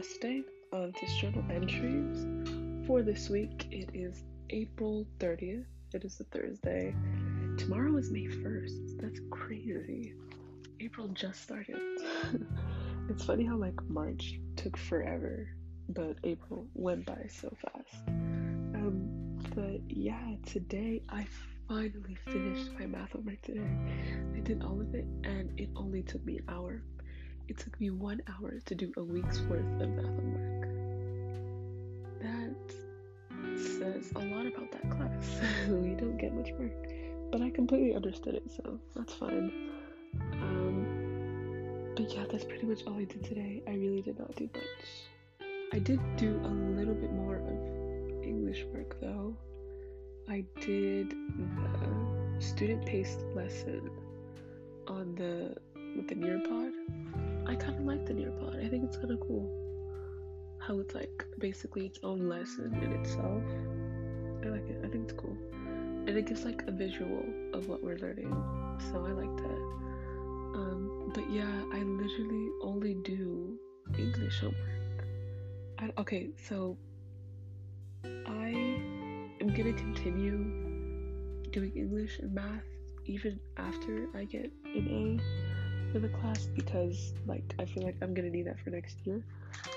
last day of this journal entries for this week. It is April 30th. It is a Thursday. Tomorrow is May 1st. That's crazy. April just started. it's funny how like March took forever, but April went by so fast. Um, but yeah, today I finally finished my math homework today. I did all of it and it only took me an hour. It took me one hour to do a week's worth of math homework. That says a lot about that class. we don't get much work. But I completely understood it, so that's fine. Um, but yeah, that's pretty much all I did today. I really did not do much. I did do a little bit more of English work though. I did the student paced lesson on the with the Nearpod. I kind of like the Nearpod. I think it's kind of cool how it's like basically its own lesson in itself. I like it. I think it's cool, and it gives like a visual of what we're learning. So I like that. Um, but yeah, I literally only do English homework. I, okay, so I am gonna continue doing English and math even after I get an A for the class because like I feel like I'm gonna need that for next year,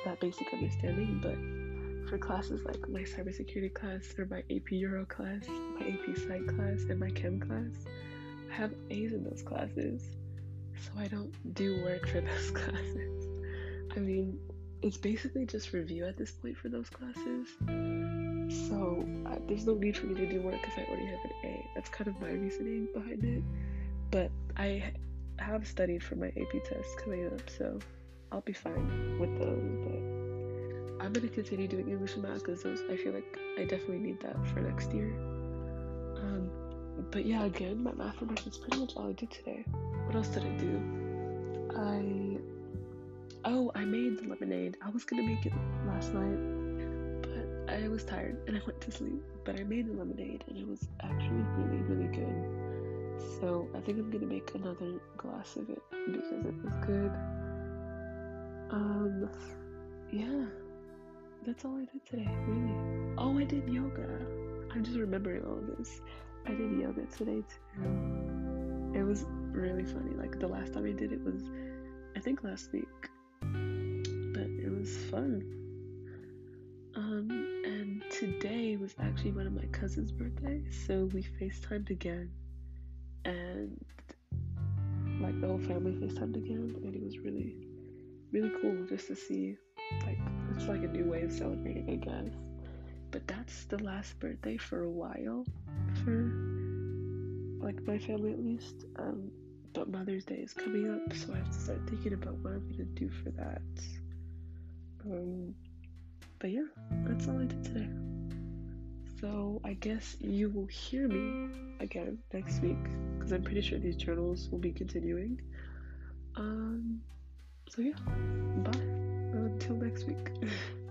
that basic understanding. But for classes like my cybersecurity class or my AP Euro class, my AP Psych class, and my Chem class, I have A's in those classes, so I don't do work for those classes. I mean, it's basically just review at this point for those classes. So there's no need for me to do work because I already have an A. That's kind of my reasoning behind it. But I have studied for my AP test coming up, so I'll be fine with those. But I'm gonna continue doing English and math because those I feel like I definitely need that for next year. Um, but yeah, again, my math homework is pretty much all I did today. What else did I do? I oh, I made the lemonade. I was gonna make it last night, but I was tired and I went to sleep. But I made the lemonade and it was actually really, really good. So I think I'm gonna make another glass of it because it was good. Um, yeah, that's all I did today, really. Oh, I did yoga. I'm just remembering all of this. I did yoga today too. It was really funny. Like the last time I did it was, I think last week but it was fun. Um, and today was actually one of my cousin's birthdays, so we FaceTimed again, and like the whole family FaceTimed again, and it was really, really cool just to see, like, it's like a new way of celebrating, I guess. But that's the last birthday for a while, for like my family at least. Um, but Mother's Day is coming up, so I have to start thinking about what I'm gonna do for that. Um, but yeah, that's all I did today. So I guess you will hear me again next week because I'm pretty sure these journals will be continuing. Um, so yeah, bye until next week.